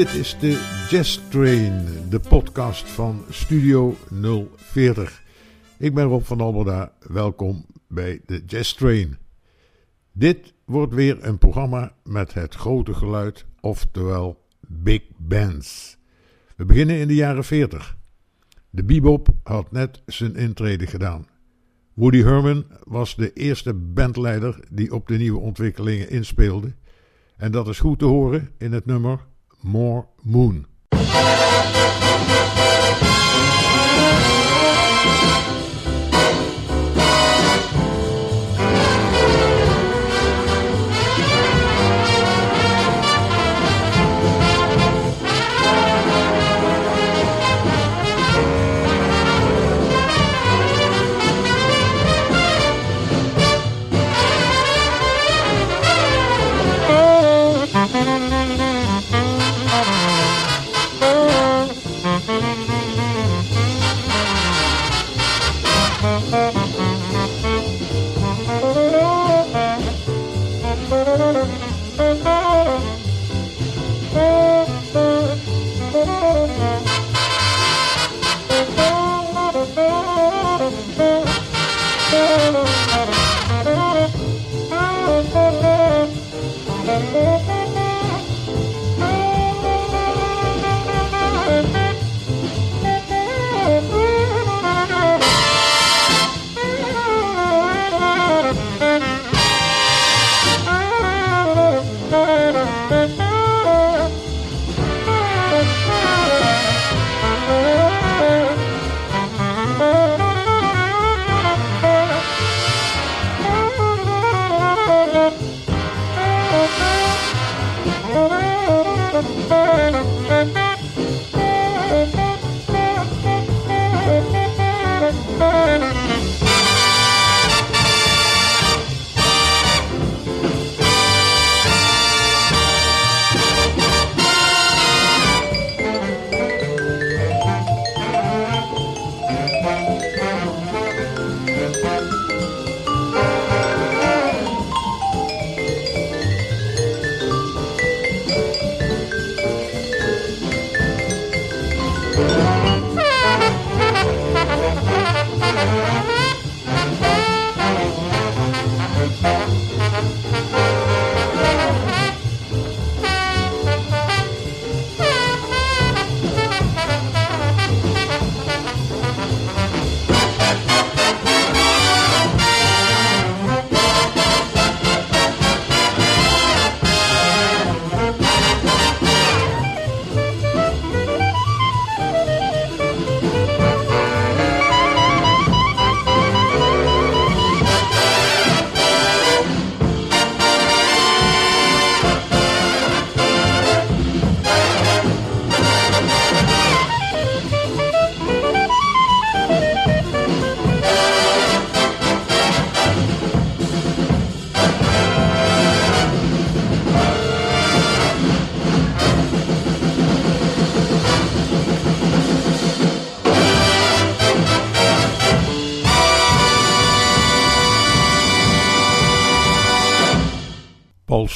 Dit is de Jazz Train, de podcast van Studio 040. Ik ben Rob van Alberda, welkom bij de Jazz Train. Dit wordt weer een programma met het grote geluid, oftewel big bands. We beginnen in de jaren 40. De bebop had net zijn intrede gedaan. Woody Herman was de eerste bandleider die op de nieuwe ontwikkelingen inspeelde. En dat is goed te horen in het nummer More Moon.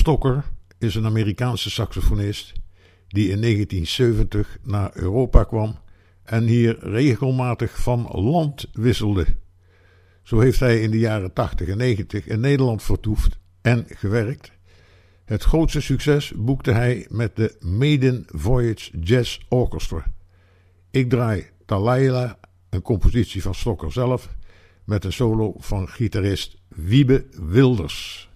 Paul Stocker is een Amerikaanse saxofonist die in 1970 naar Europa kwam en hier regelmatig van land wisselde. Zo heeft hij in de jaren 80 en 90 in Nederland vertoefd en gewerkt. Het grootste succes boekte hij met de Maiden Voyage Jazz Orchestra. Ik draai Talaila, een compositie van Stocker zelf, met een solo van gitarist Wiebe Wilders.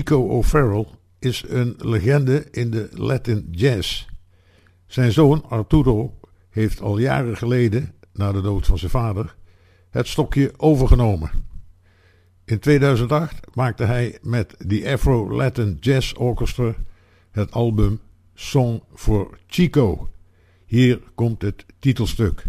Chico O'Farrell is een legende in de Latin jazz. Zijn zoon Arturo heeft al jaren geleden, na de dood van zijn vader, het stokje overgenomen. In 2008 maakte hij met de Afro-Latin Jazz Orchestra het album Song for Chico. Hier komt het titelstuk.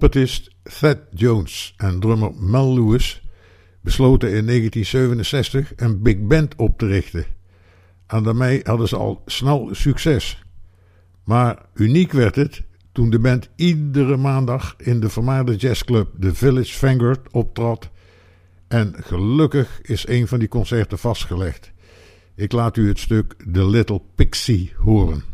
Trompetist Thad Jones en drummer Mel Lewis besloten in 1967 een big band op te richten. En daarmee hadden ze al snel succes. Maar uniek werd het toen de band iedere maandag in de vermaarde jazzclub The Village Vanguard optrad. En gelukkig is een van die concerten vastgelegd. Ik laat u het stuk The Little Pixie horen.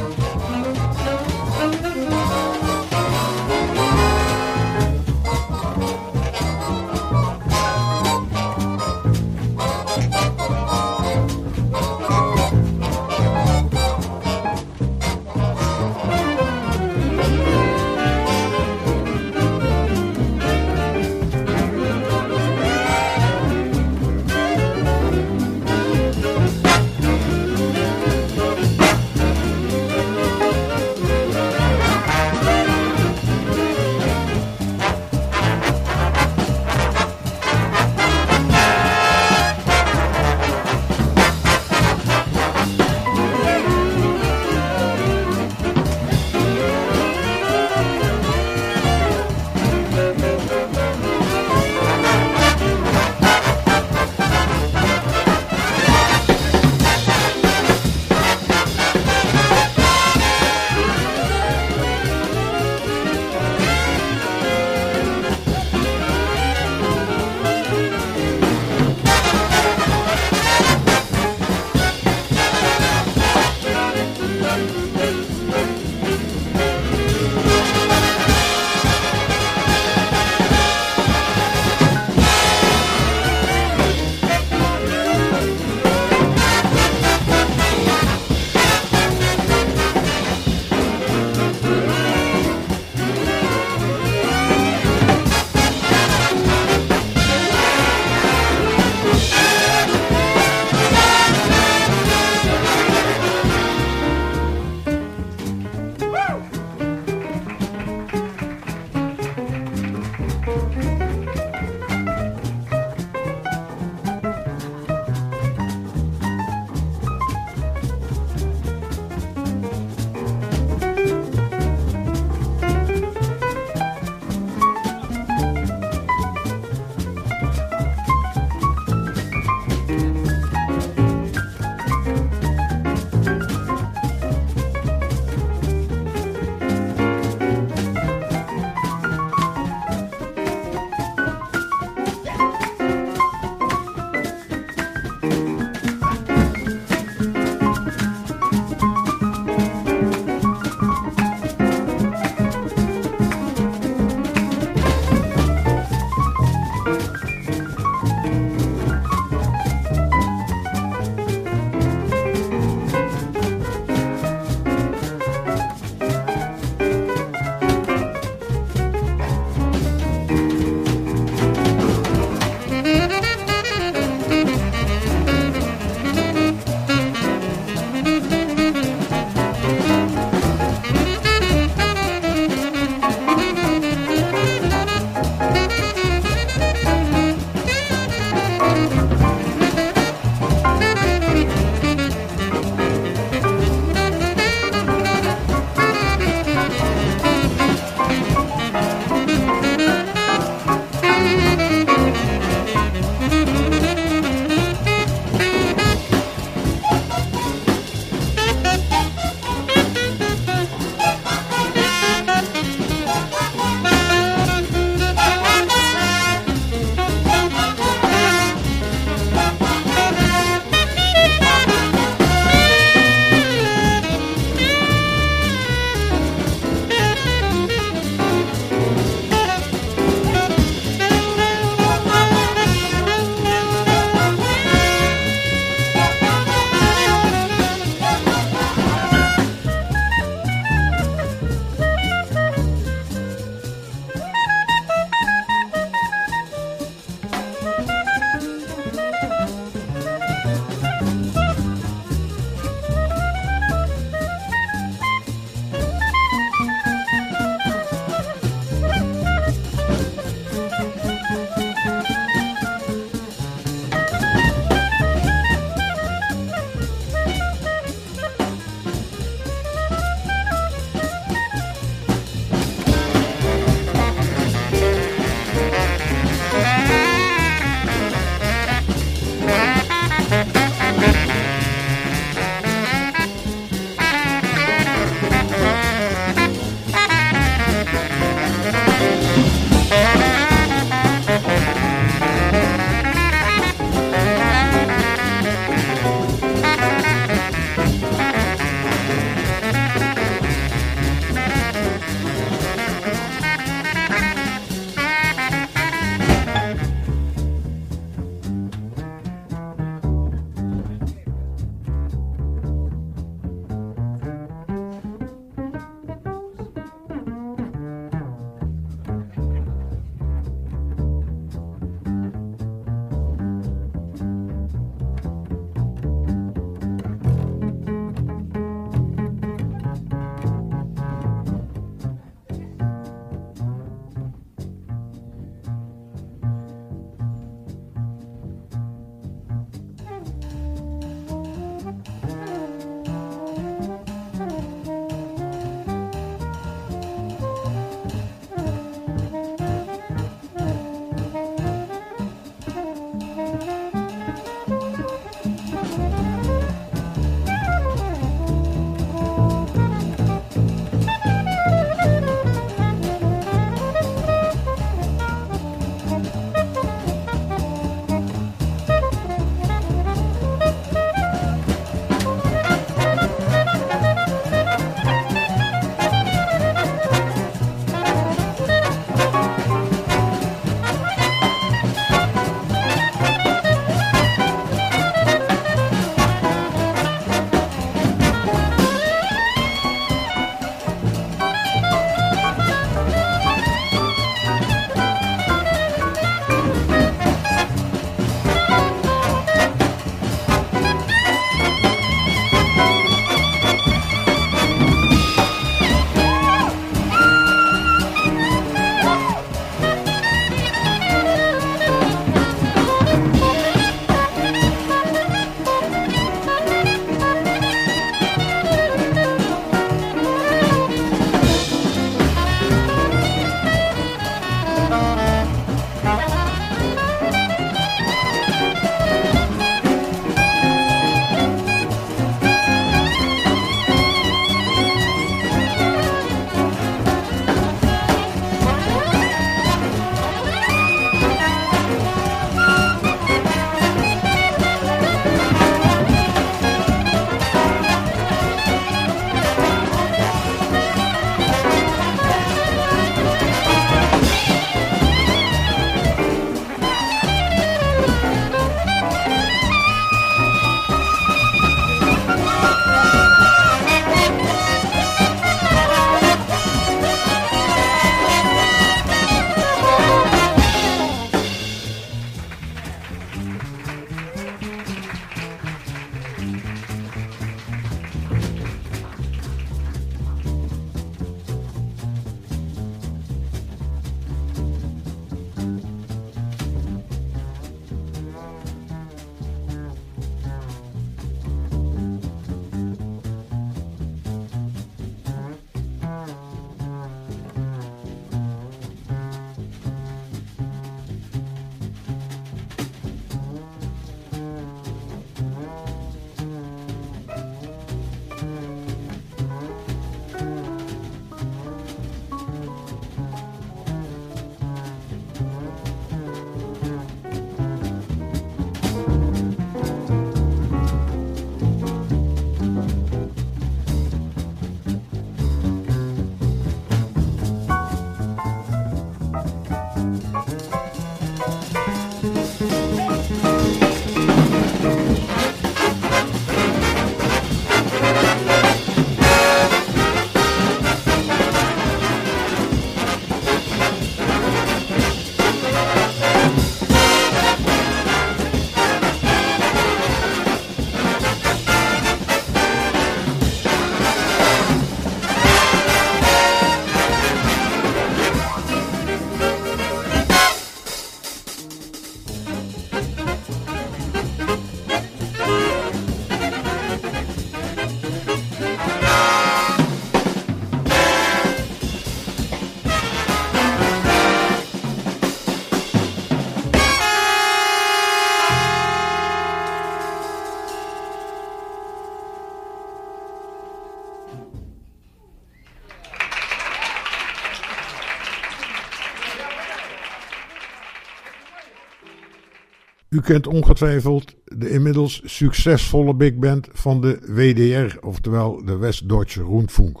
U kent ongetwijfeld de inmiddels succesvolle big band van de WDR, oftewel de West-Deutsche Rundfunk.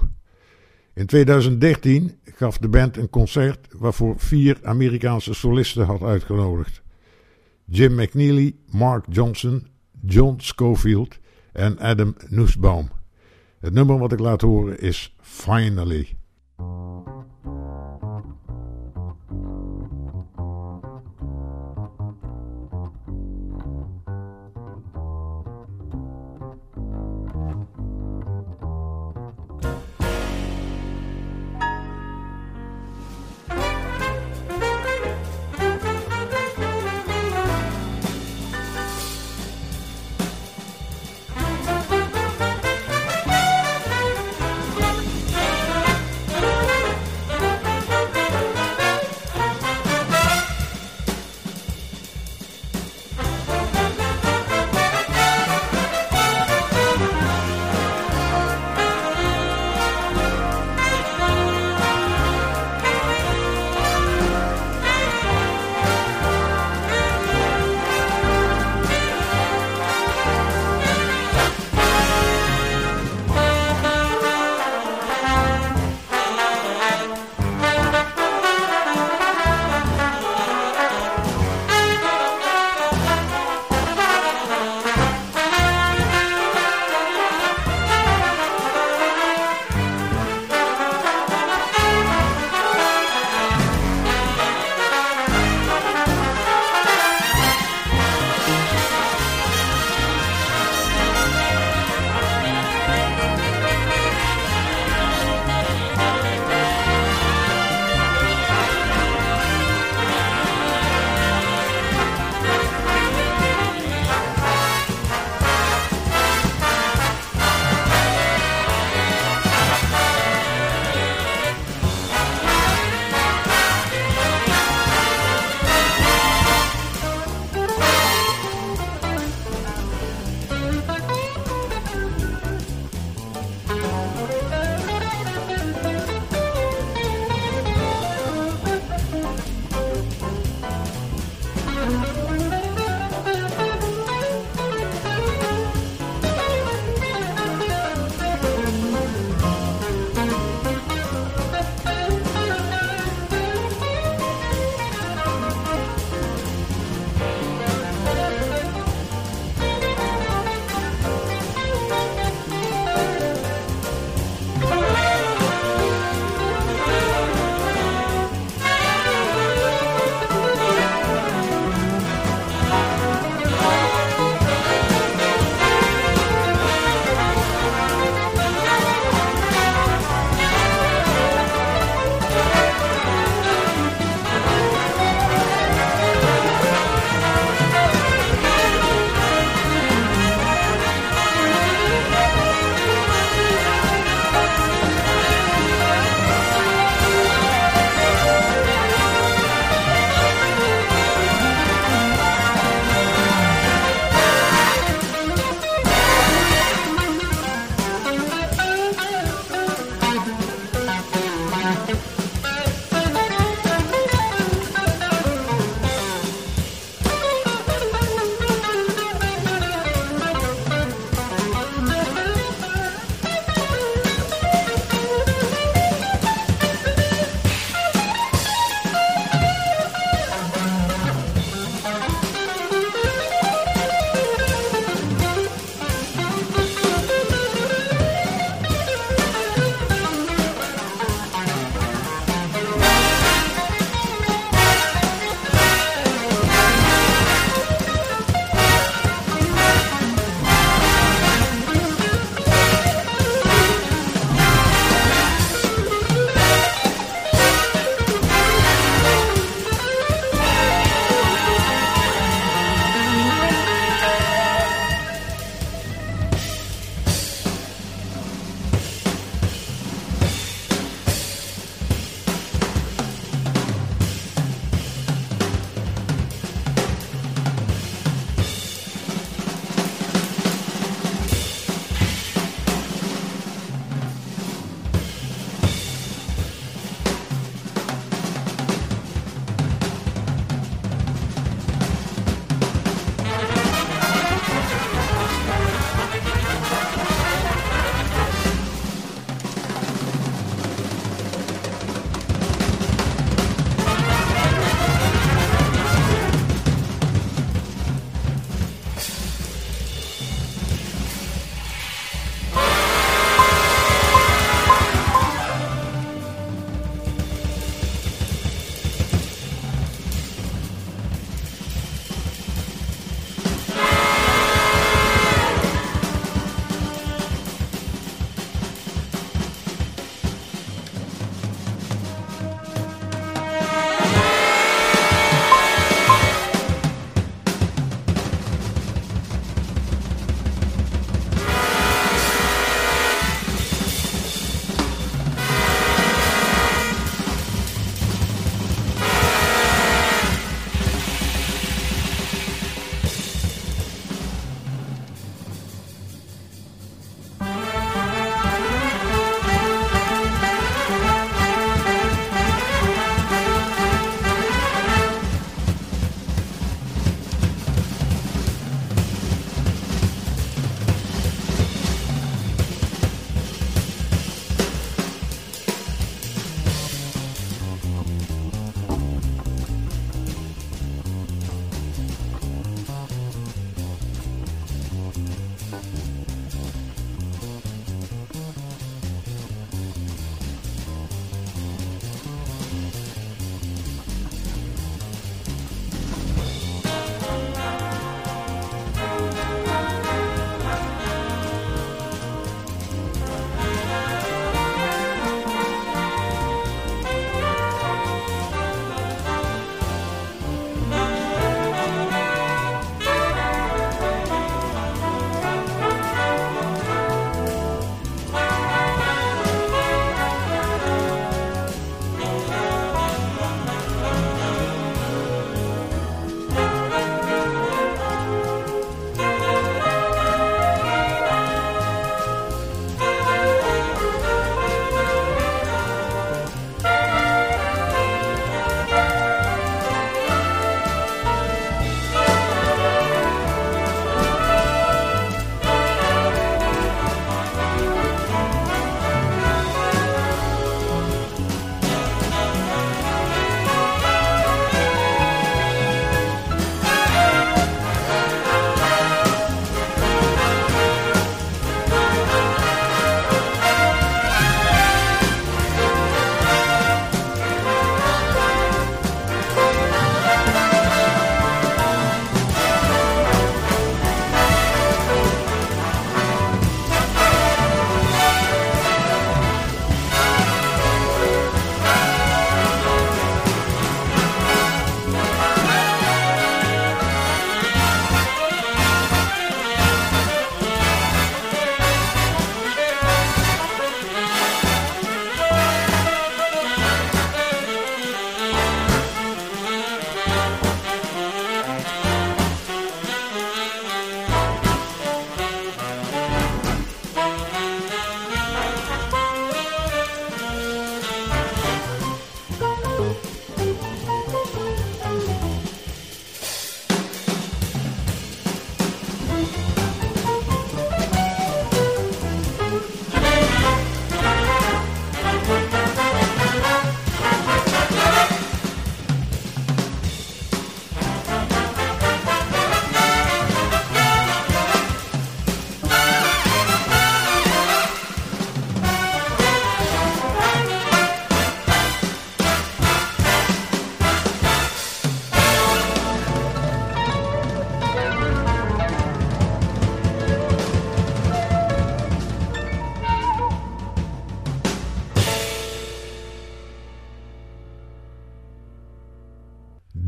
In 2013 gaf de band een concert waarvoor vier Amerikaanse solisten had uitgenodigd. Jim McNeely, Mark Johnson, John Schofield en Adam Nussbaum. Het nummer wat ik laat horen is Finally.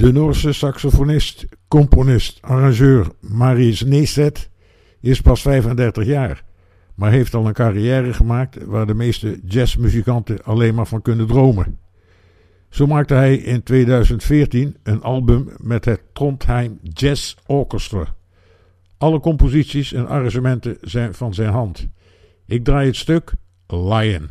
De Noorse saxofonist, componist, arrangeur Marius Neeset is pas 35 jaar, maar heeft al een carrière gemaakt waar de meeste jazzmuzikanten alleen maar van kunnen dromen. Zo maakte hij in 2014 een album met het Trondheim Jazz Orchestra. Alle composities en arrangementen zijn van zijn hand. Ik draai het stuk Lion.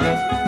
Bye.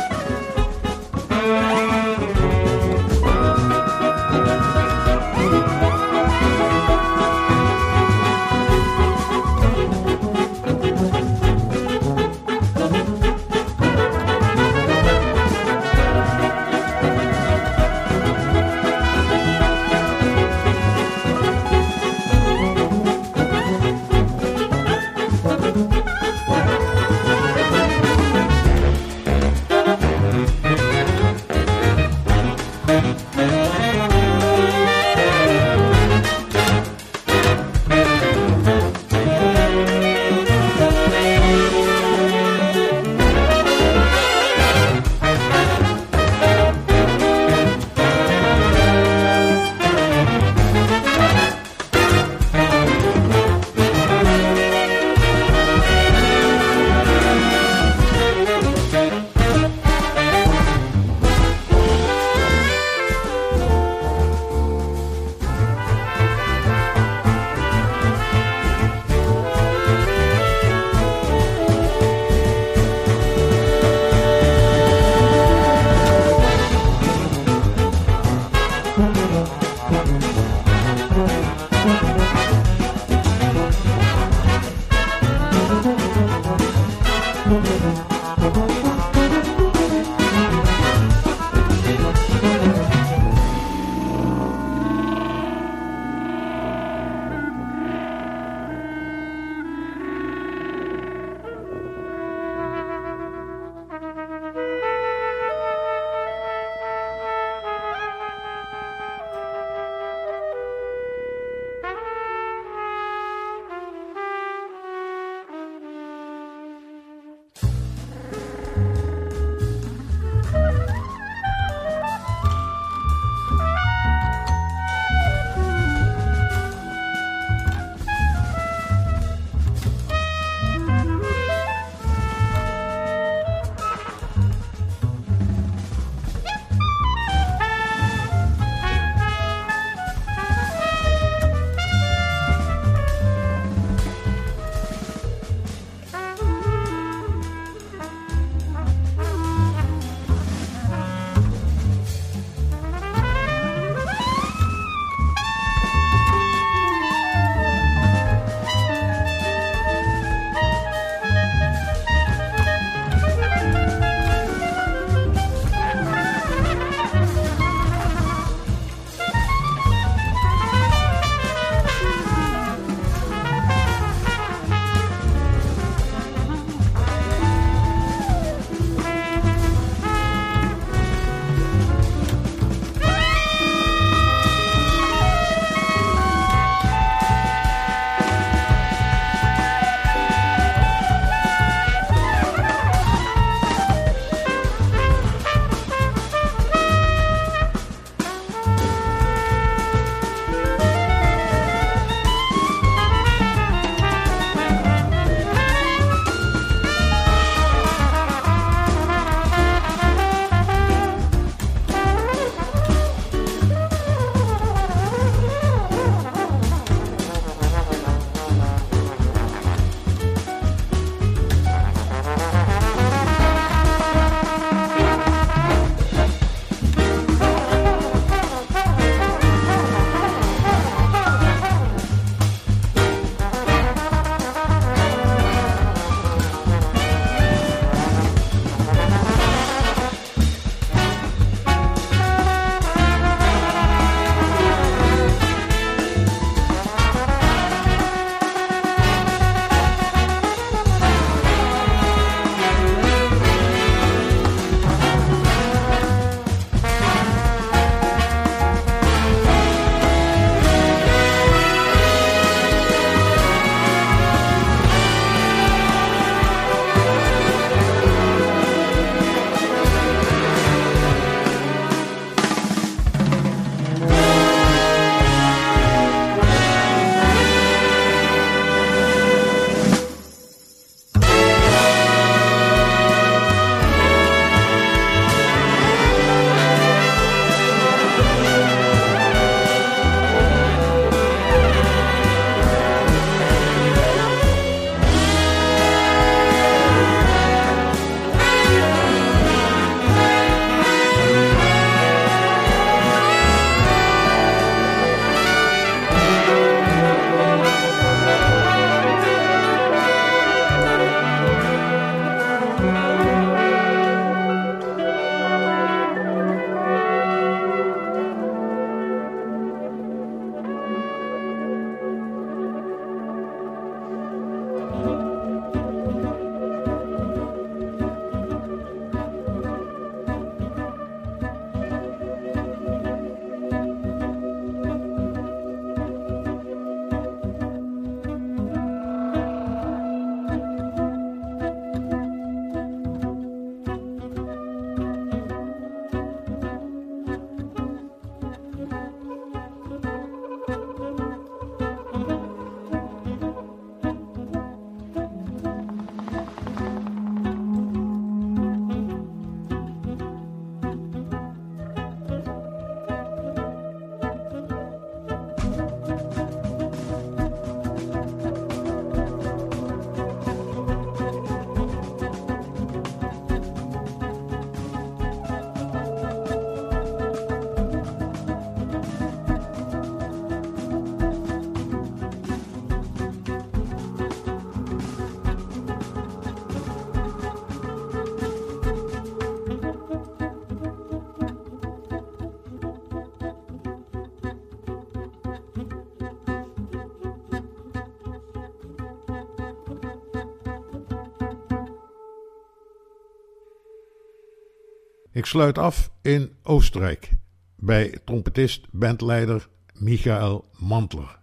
Ik sluit af in Oostenrijk bij trompetist, bandleider Michael Mantler.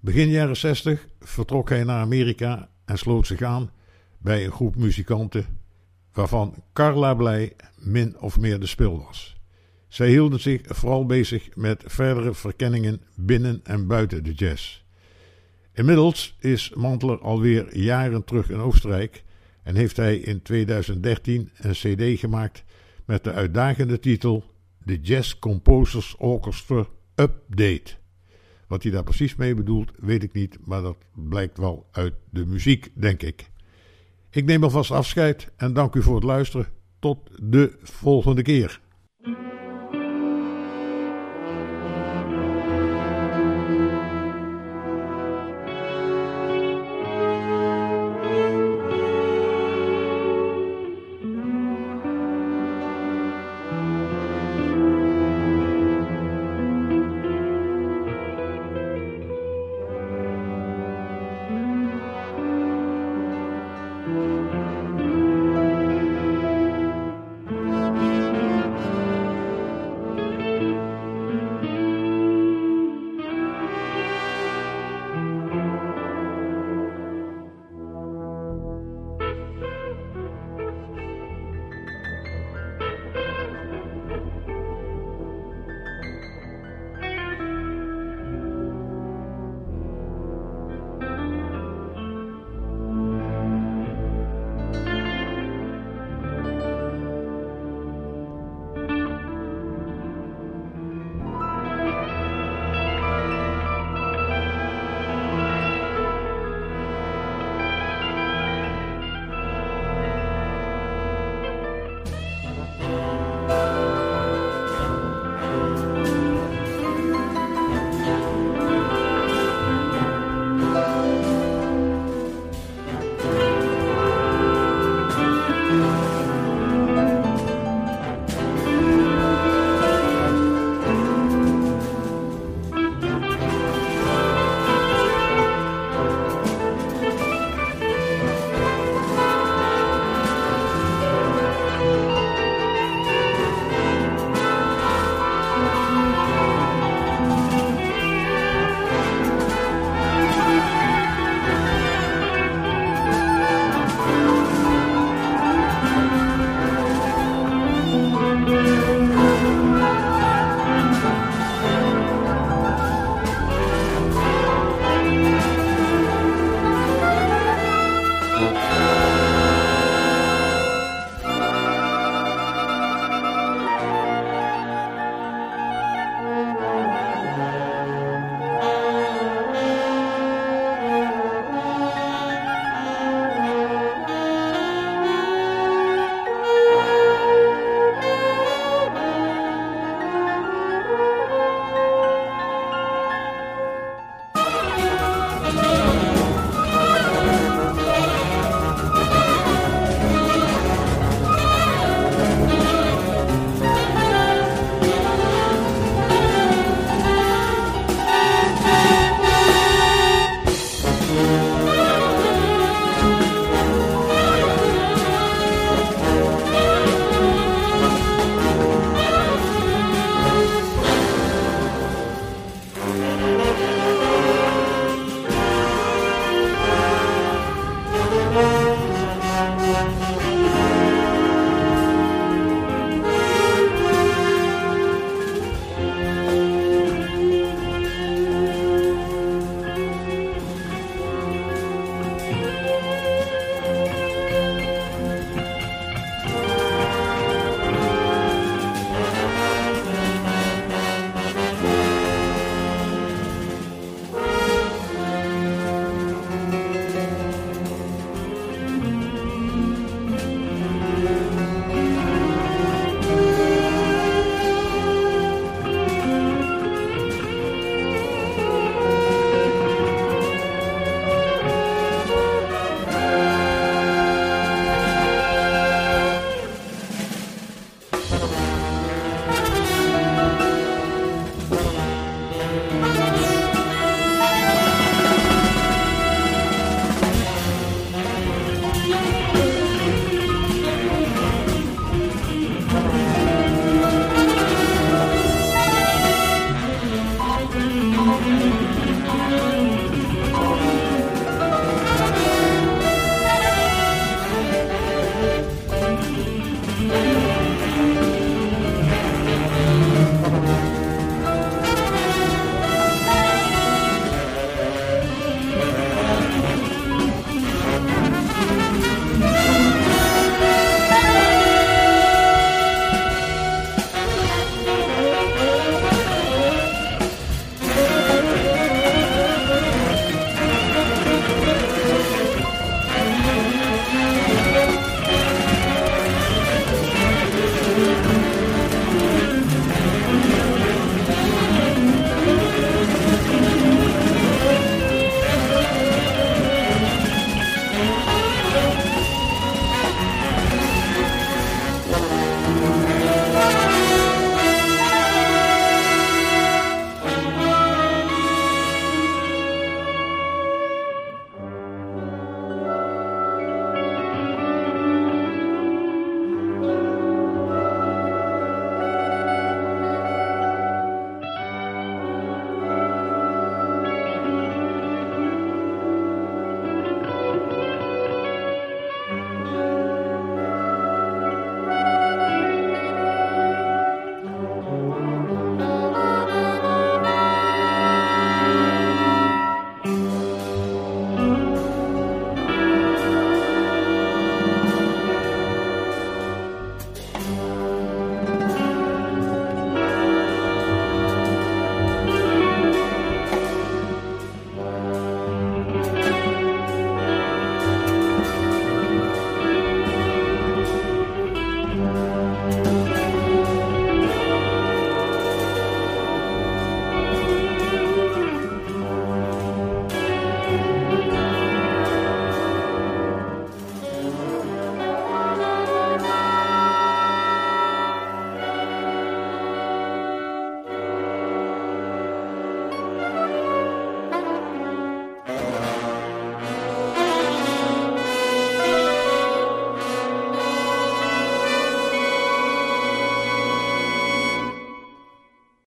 Begin jaren 60 vertrok hij naar Amerika en sloot zich aan bij een groep muzikanten waarvan Carla Blij min of meer de spil was. Zij hielden zich vooral bezig met verdere verkenningen binnen en buiten de jazz. Inmiddels is Mantler alweer jaren terug in Oostenrijk en heeft hij in 2013 een CD gemaakt met de uitdagende titel The Jazz Composers Orchestra Update. Wat hij daar precies mee bedoelt, weet ik niet, maar dat blijkt wel uit de muziek, denk ik. Ik neem alvast afscheid en dank u voor het luisteren. Tot de volgende keer.